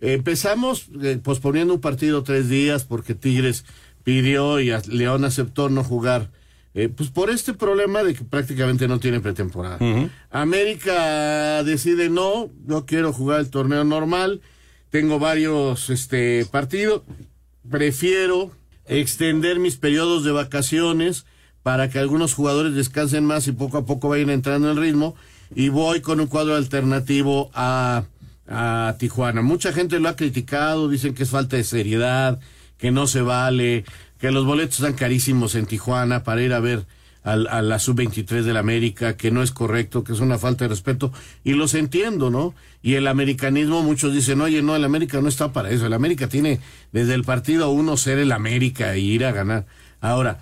Empezamos eh, posponiendo un partido tres días porque Tigres pidió y León aceptó no jugar. Eh, pues por este problema de que prácticamente no tiene pretemporada. América decide no, yo quiero jugar el torneo normal, tengo varios este partidos, prefiero extender mis periodos de vacaciones para que algunos jugadores descansen más y poco a poco vayan entrando en ritmo y voy con un cuadro alternativo a, a Tijuana. Mucha gente lo ha criticado, dicen que es falta de seriedad, que no se vale, que los boletos están carísimos en Tijuana para ir a ver al- a la sub-23 del América, que no es correcto, que es una falta de respeto, y los entiendo, ¿no? Y el americanismo, muchos dicen, oye, no, el América no está para eso, el América tiene desde el partido uno ser el América y ir a ganar. Ahora,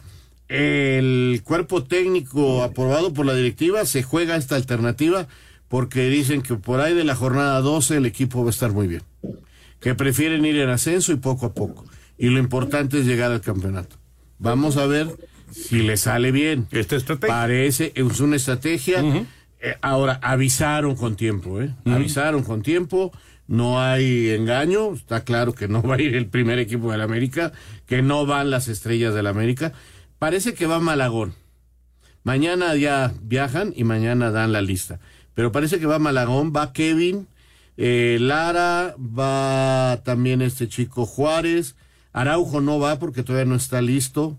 el cuerpo técnico aprobado por la directiva se juega esta alternativa porque dicen que por ahí de la jornada 12 el equipo va a estar muy bien. Que prefieren ir en ascenso y poco a poco. Y lo importante es llegar al campeonato. Vamos a ver si le sale bien. Esta estrategia. Parece, es una estrategia. Eh, ahora, avisaron con tiempo, ¿eh? Avisaron con tiempo. No hay engaño. Está claro que no va a ir el primer equipo del América, que no van las estrellas del América. Parece que va Malagón. Mañana ya viajan y mañana dan la lista. Pero parece que va Malagón, va Kevin, eh, Lara, va también este chico Juárez. Araujo no va porque todavía no está listo.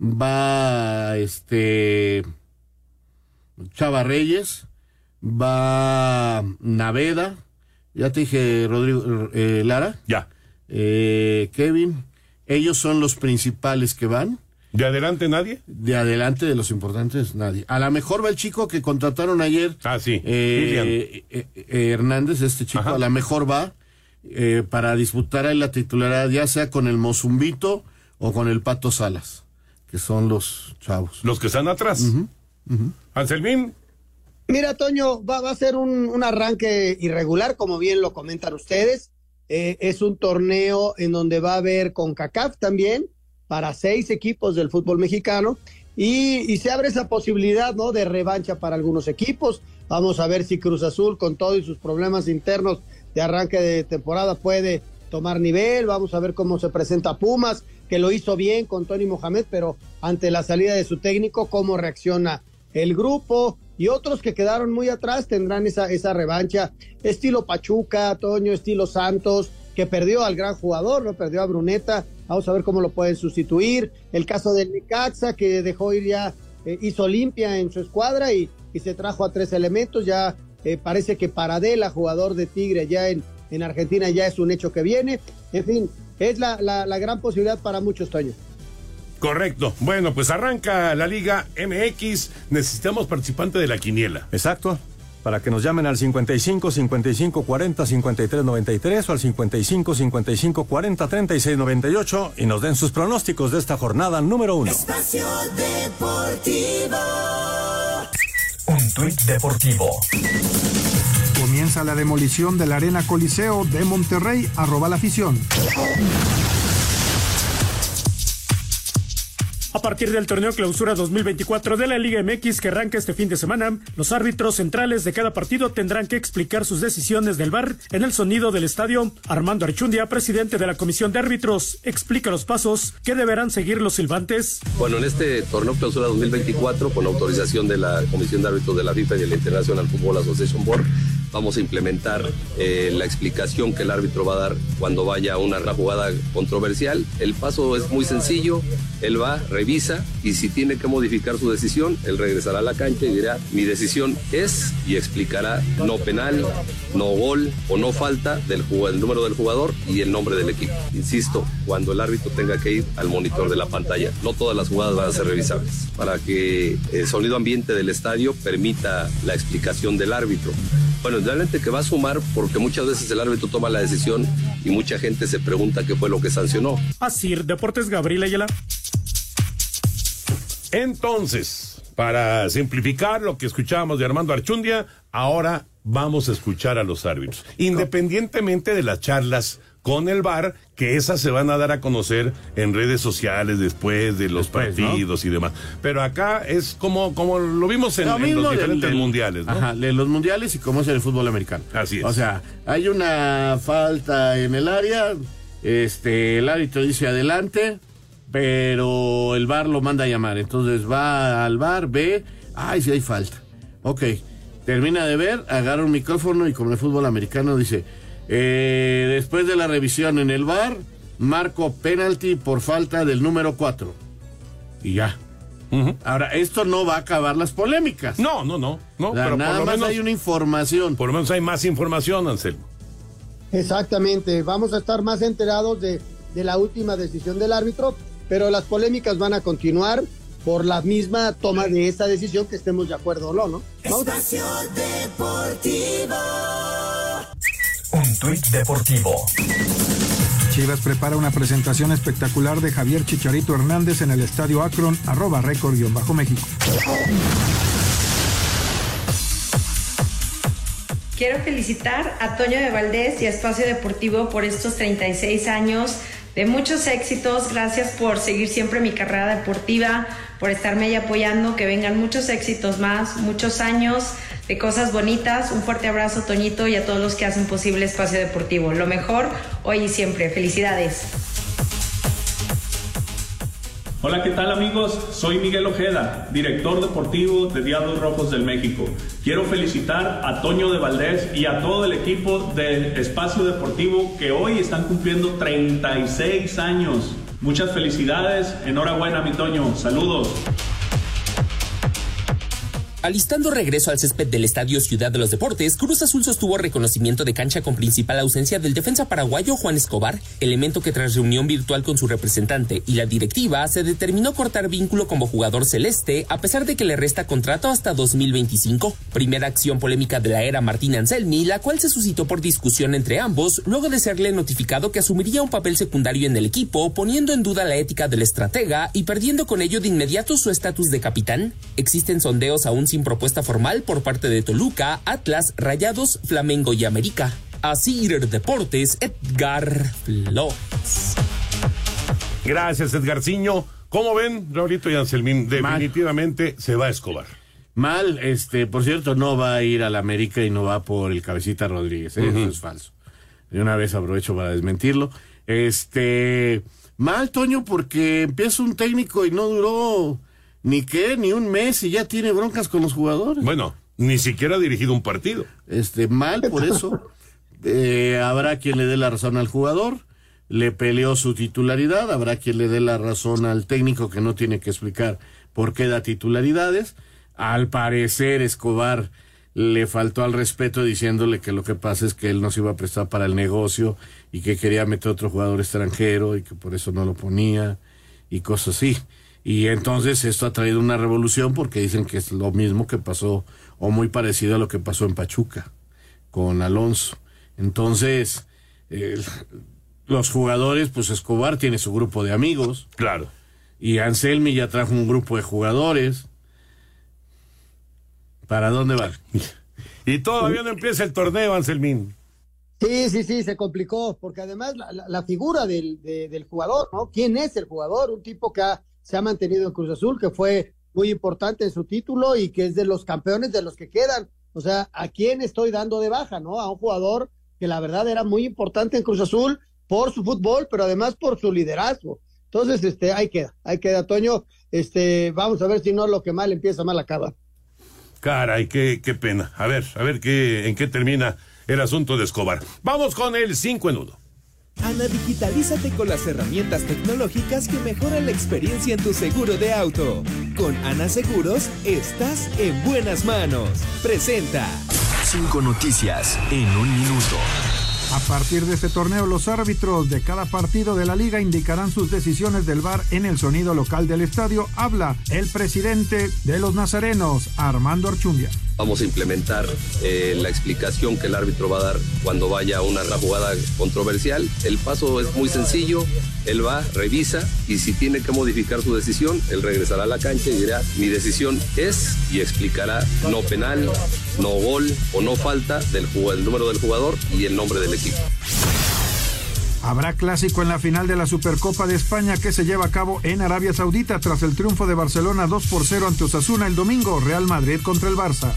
Va este Chava Reyes, va Naveda, ya te dije Rodrigo eh, Lara. Ya. Eh, Kevin, ellos son los principales que van. ¿De adelante nadie? De adelante de los importantes, nadie. A lo mejor va el chico que contrataron ayer. Ah, sí. eh, eh, eh, Hernández, este chico, a lo mejor va eh, para disputar ahí la titularidad, ya sea con el Mozumbito o con el Pato Salas, que son los chavos. Los que están atrás. Anselmín. Mira, Toño, va, va a ser un, un arranque irregular, como bien lo comentan ustedes. Eh, es un torneo en donde va a haber con CACAF también para seis equipos del fútbol mexicano y, se abre esa posibilidad, ¿no? De revancha para algunos equipos. Vamos a ver si Cruz Azul, con todos sus problemas internos de arranque de temporada, puede tomar nivel. Vamos a ver cómo se presenta Pumas, que lo hizo bien con Tony Mohamed, pero ante la salida de su técnico, cómo reacciona el grupo y otros que quedaron muy atrás tendrán esa, esa revancha, estilo Pachuca, Toño, estilo Santos, que perdió al gran jugador, no perdió a Bruneta, vamos a ver cómo lo pueden sustituir, el caso del Necaxa, que dejó ir ya, eh, hizo limpia en su escuadra y, y se trajo a tres elementos, ya eh, parece que Paradela, jugador de Tigre ya en, en Argentina, ya es un hecho que viene, en fin, es la, la, la gran posibilidad para muchos, Toño. Correcto. Bueno, pues arranca la Liga MX. Necesitamos participante de la quiniela. Exacto. Para que nos llamen al 55 55 40 53 93 o al 55 55 40 36 98 y nos den sus pronósticos de esta jornada número uno. Espacio Deportivo. Un tuit deportivo. Comienza la demolición de la Arena Coliseo de Monterrey, arroba la afición. A partir del torneo clausura 2024 de la Liga MX que arranca este fin de semana, los árbitros centrales de cada partido tendrán que explicar sus decisiones del VAR en el sonido del estadio. Armando Archundia, presidente de la Comisión de Árbitros, explica los pasos que deberán seguir los silbantes. Bueno, en este torneo clausura 2024, con autorización de la Comisión de Árbitros de la FIFA y de la International Football Association Board, vamos a implementar eh, la explicación que el árbitro va a dar cuando vaya a una jugada controversial. El paso es muy sencillo, él va, revisa y si tiene que modificar su decisión, él regresará a la cancha y dirá, mi decisión es y explicará no penal, no gol o no falta del el número del jugador y el nombre del equipo. Insisto, cuando el árbitro tenga que ir al monitor de la pantalla, no todas las jugadas van a ser revisables para que el sonido ambiente del estadio permita la explicación del árbitro. Bueno, realmente que va a sumar porque muchas veces el árbitro toma la decisión y mucha gente se pregunta qué fue lo que sancionó. Así, Deportes Gabriel Ayala. Entonces, para simplificar lo que escuchábamos de Armando Archundia, ahora vamos a escuchar a los árbitros. Independientemente de las charlas con el VAR, que esas se van a dar a conocer en redes sociales después de los partidos y demás. Pero acá es como, como lo vimos en, en los diferentes mundiales, ¿no? Ajá, de los mundiales y cómo es en el fútbol americano. Así es. O sea, hay una falta en el área, este, el árbitro dice adelante, pero el VAR lo manda a llamar. Entonces va al VAR, ve, ay, si hay falta. Ok, termina de ver, agarra un micrófono y como en el fútbol americano dice, eh, después de la revisión en el VAR, marco penalti por falta del número 4. Y ya. Ahora, esto no va a acabar las polémicas. No, no, no. no O sea, pero nada por lo más menos, hay una información. Por lo menos hay más información, Anselmo. Exactamente, vamos a estar más enterados de, de la última decisión del árbitro, pero las polémicas van a continuar por la misma toma de esta decisión que estemos de acuerdo o no, ¿no? Espacio Deportivo. Un tuit deportivo. Chivas prepara una presentación espectacular de Javier Chicharito Hernández en el estadio Akron, arroba récord-méxico. Quiero felicitar a Toño de Valdés y a Espacio Deportivo por estos 36 años de muchos éxitos. Gracias por seguir siempre mi carrera deportiva, por estarme ahí apoyando, que vengan muchos éxitos más, muchos años de cosas bonitas. Un fuerte abrazo, Toñito, y a todos los que hacen posible Espacio Deportivo. Lo mejor hoy y siempre. Felicidades. Hola, ¿qué tal amigos? Soy Miguel Ojeda, director deportivo de Diablos Rojos del México. Quiero felicitar a Toño de Valdés y a todo el equipo del Espacio Deportivo que hoy están cumpliendo 36 años. Muchas felicidades, enhorabuena mi Toño, saludos. Alistando regreso al césped del Estadio Ciudad de los Deportes, Cruz Azul sostuvo reconocimiento de cancha con principal ausencia del defensa paraguayo Juan Escobar, elemento que tras reunión virtual con su representante y la directiva se determinó cortar vínculo como jugador celeste a pesar de que le resta contrato hasta 2025. Primera acción polémica de la era Martín Anselmi, la cual se suscitó por discusión entre ambos luego de serle notificado que asumiría un papel secundario en el equipo, poniendo en duda la ética del estratega y perdiendo con ello de inmediato su estatus de capitán. Existen sondeos aún sin propuesta formal por parte de Toluca, Atlas, Rayados, Flamengo y América. Así Deportes, Edgar Flores. Gracias, Edgarciño. ¿Cómo ven, Raulito y Anselmín? Definitivamente se va a Escobar. Mal, este, por cierto, no va a ir a la América y no va por el Cabecita Rodríguez, ¿eh? Eso es falso. De una vez aprovecho para desmentirlo. Este, mal, Toño, porque empieza un técnico y no duró ni qué, ni un mes y ya tiene broncas con los jugadores. Bueno, ni siquiera ha dirigido un partido. Este, mal por eso. Eh, habrá quien le dé la razón al jugador, le peleó su titularidad, habrá quien le dé la razón al técnico que no tiene que explicar por qué da titularidades. Al parecer, Escobar le faltó al respeto diciéndole que lo que pasa es que él no se iba a prestar para el negocio y que quería meter otro jugador extranjero y que por eso no lo ponía y cosas así. Y entonces esto ha traído una revolución porque dicen que es lo mismo que pasó o muy parecido a lo que pasó en Pachuca con Alonso. Entonces, eh, los jugadores, pues Escobar tiene su grupo de amigos. Claro. Y Anselmi ya trajo un grupo de jugadores. ¿Para dónde van? (laughs) Y todavía no empieza el torneo, Anselmín. Sí, sí, sí, se complicó, porque además la, la- la figura del, de- del jugador, ¿no? ¿Quién es el jugador? Un tipo que ha se ha mantenido en Cruz Azul, que fue muy importante en su título y que es de los campeones de los que quedan. O sea, ¿a quién estoy dando de baja, no? A un jugador que la verdad era muy importante en Cruz Azul por su fútbol, pero además por su liderazgo. Entonces, este, ahí queda, ahí queda, Toño. Este, vamos a ver si no lo que mal empieza, mal acaba. Caray, qué, qué pena. A ver, a ver qué, en qué termina el asunto de Escobar. Vamos con el 5 en 1. Ana, digitalízate con las herramientas tecnológicas que mejoran la experiencia en tu seguro de auto. Con Ana Seguros, estás en buenas manos. Presenta. Cinco noticias en un minuto. A partir de este torneo, los árbitros de cada partido de la liga indicarán sus decisiones del VAR en el sonido local del estadio. Habla el presidente de los Nazarenos, Armando Archundia. Vamos a implementar eh, la explicación que el árbitro va a dar cuando vaya a una jugada controversial. El paso es muy sencillo. Él va, revisa y si tiene que modificar su decisión, él regresará a la cancha y dirá, mi decisión es y explicará no penal, no gol o no falta del, el número del jugador y el nombre del equipo. Habrá clásico en la final de la Supercopa de España que se lleva a cabo en Arabia Saudita tras el triunfo de Barcelona 2 por 0 ante Osasuna el domingo, Real Madrid contra el Barça.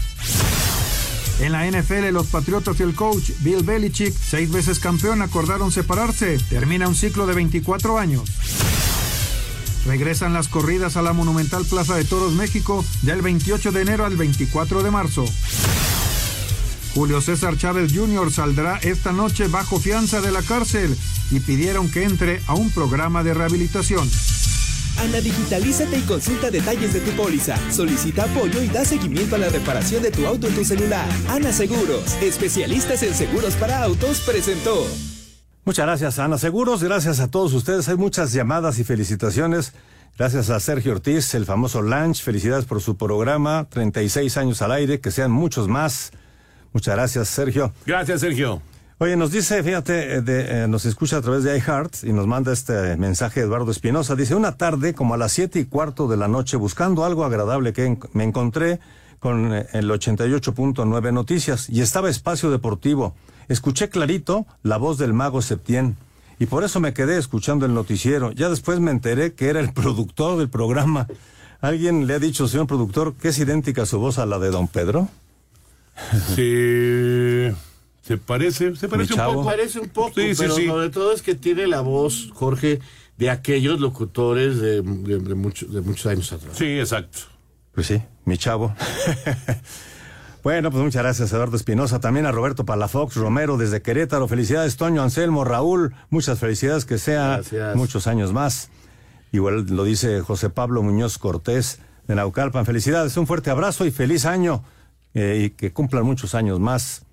En la NFL, los Patriotas y el coach Bill Belichick, seis veces campeón, acordaron separarse. Termina un ciclo de 24 años. Regresan las corridas a la Monumental Plaza de Toros México del 28 de enero al 24 de marzo. Julio César Chávez Jr. saldrá esta noche bajo fianza de la cárcel y pidieron que entre a un programa de rehabilitación. Ana, digitalízate y consulta detalles de tu póliza. Solicita apoyo y da seguimiento a la reparación de tu auto en tu celular. Ana Seguros, especialistas en seguros para autos, presentó. Muchas gracias, Ana Seguros. Gracias a todos ustedes. Hay muchas llamadas y felicitaciones. Gracias a Sergio Ortiz, el famoso Lunch. Felicidades por su programa. 36 años al aire. Que sean muchos más. Muchas gracias, Sergio. Gracias, Sergio. Oye, nos dice, fíjate, de, eh, nos escucha a través de iHeart y nos manda este mensaje Eduardo Espinosa. Dice, una tarde como a las siete y cuarto de la noche, buscando algo agradable que en- me encontré con eh, el 88.9 Noticias y estaba Espacio Deportivo. Escuché clarito la voz del mago Septién y por eso me quedé escuchando el noticiero. Ya después me enteré que era el productor del programa. ¿Alguien le ha dicho, señor productor, que es idéntica su voz a la de don Pedro? Se, se parece, se parece un poco. Parece un poco, Sí, sí, pero sí. sobre todo es que tiene la voz, Jorge, de aquellos locutores de, de, de mucho- de muchos años atrás. Sí, exacto. Pues sí, mi chavo. (laughs) bueno, pues muchas gracias, Eduardo Espinosa. También a Roberto Palafox, Romero desde Querétaro. Felicidades, Toño, Anselmo, Raúl. Muchas felicidades, que sea Gracias. muchos años más. Igual lo dice José Pablo Muñoz Cortés de Naucalpan. Felicidades, un fuerte abrazo y feliz año. Eh, y que cumplan muchos años más.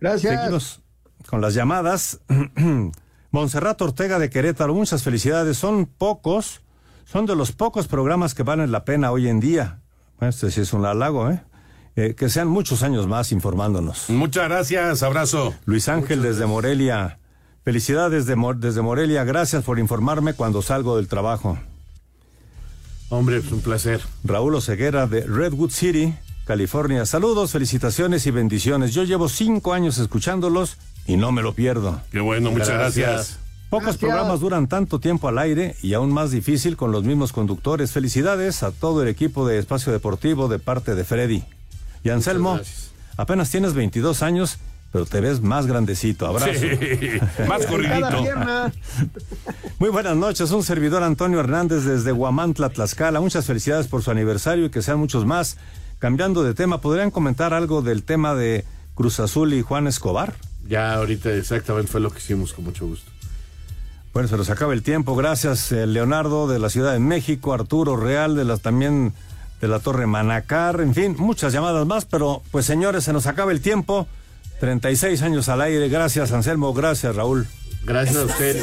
Gracias. Seguimos con las llamadas. (clears throat) Monserrat Ortega de Querétaro, muchas felicidades. Son pocos, son de los pocos programas que valen la pena hoy en día. Bueno, Este sí es un halago, ¿eh? Eh, que sean muchos años más informándonos. Muchas gracias, abrazo. Luis Ángel desde Morelia. Felicidades de Mor- desde Morelia. Gracias por informarme cuando salgo del trabajo. Hombre, es un placer. Raúl Oceguera de Redwood City, California. Saludos, felicitaciones y bendiciones. Yo llevo cinco años escuchándolos y no me lo pierdo. Qué bueno, muchas gracias. Pocos Gracias. programas duran tanto tiempo al aire y aún más difícil con los mismos conductores. Felicidades a todo el equipo de Espacio Deportivo de parte de Freddy. Y Anselmo, apenas tienes 22 años, pero te ves más grandecito. Abrazo. Sí, más (laughs) corridito. pierna. Muy buenas noches, un servidor Antonio Hernández desde Huamantla, Tlaxcala. Muchas felicidades por su aniversario y que sean muchos más. Cambiando de tema, ¿podrían comentar algo del tema de Cruz Azul y Juan Escobar? Ya ahorita exactamente fue lo que hicimos con mucho gusto. Bueno, se nos acaba el tiempo. Gracias, eh, Leonardo de la Ciudad de México, Arturo Real de la también de la Torre Manacar, en fin, muchas llamadas más, pero pues señores, se nos acaba el tiempo. 36 años al aire. Gracias, Anselmo. Gracias, Raúl. Gracias a usted.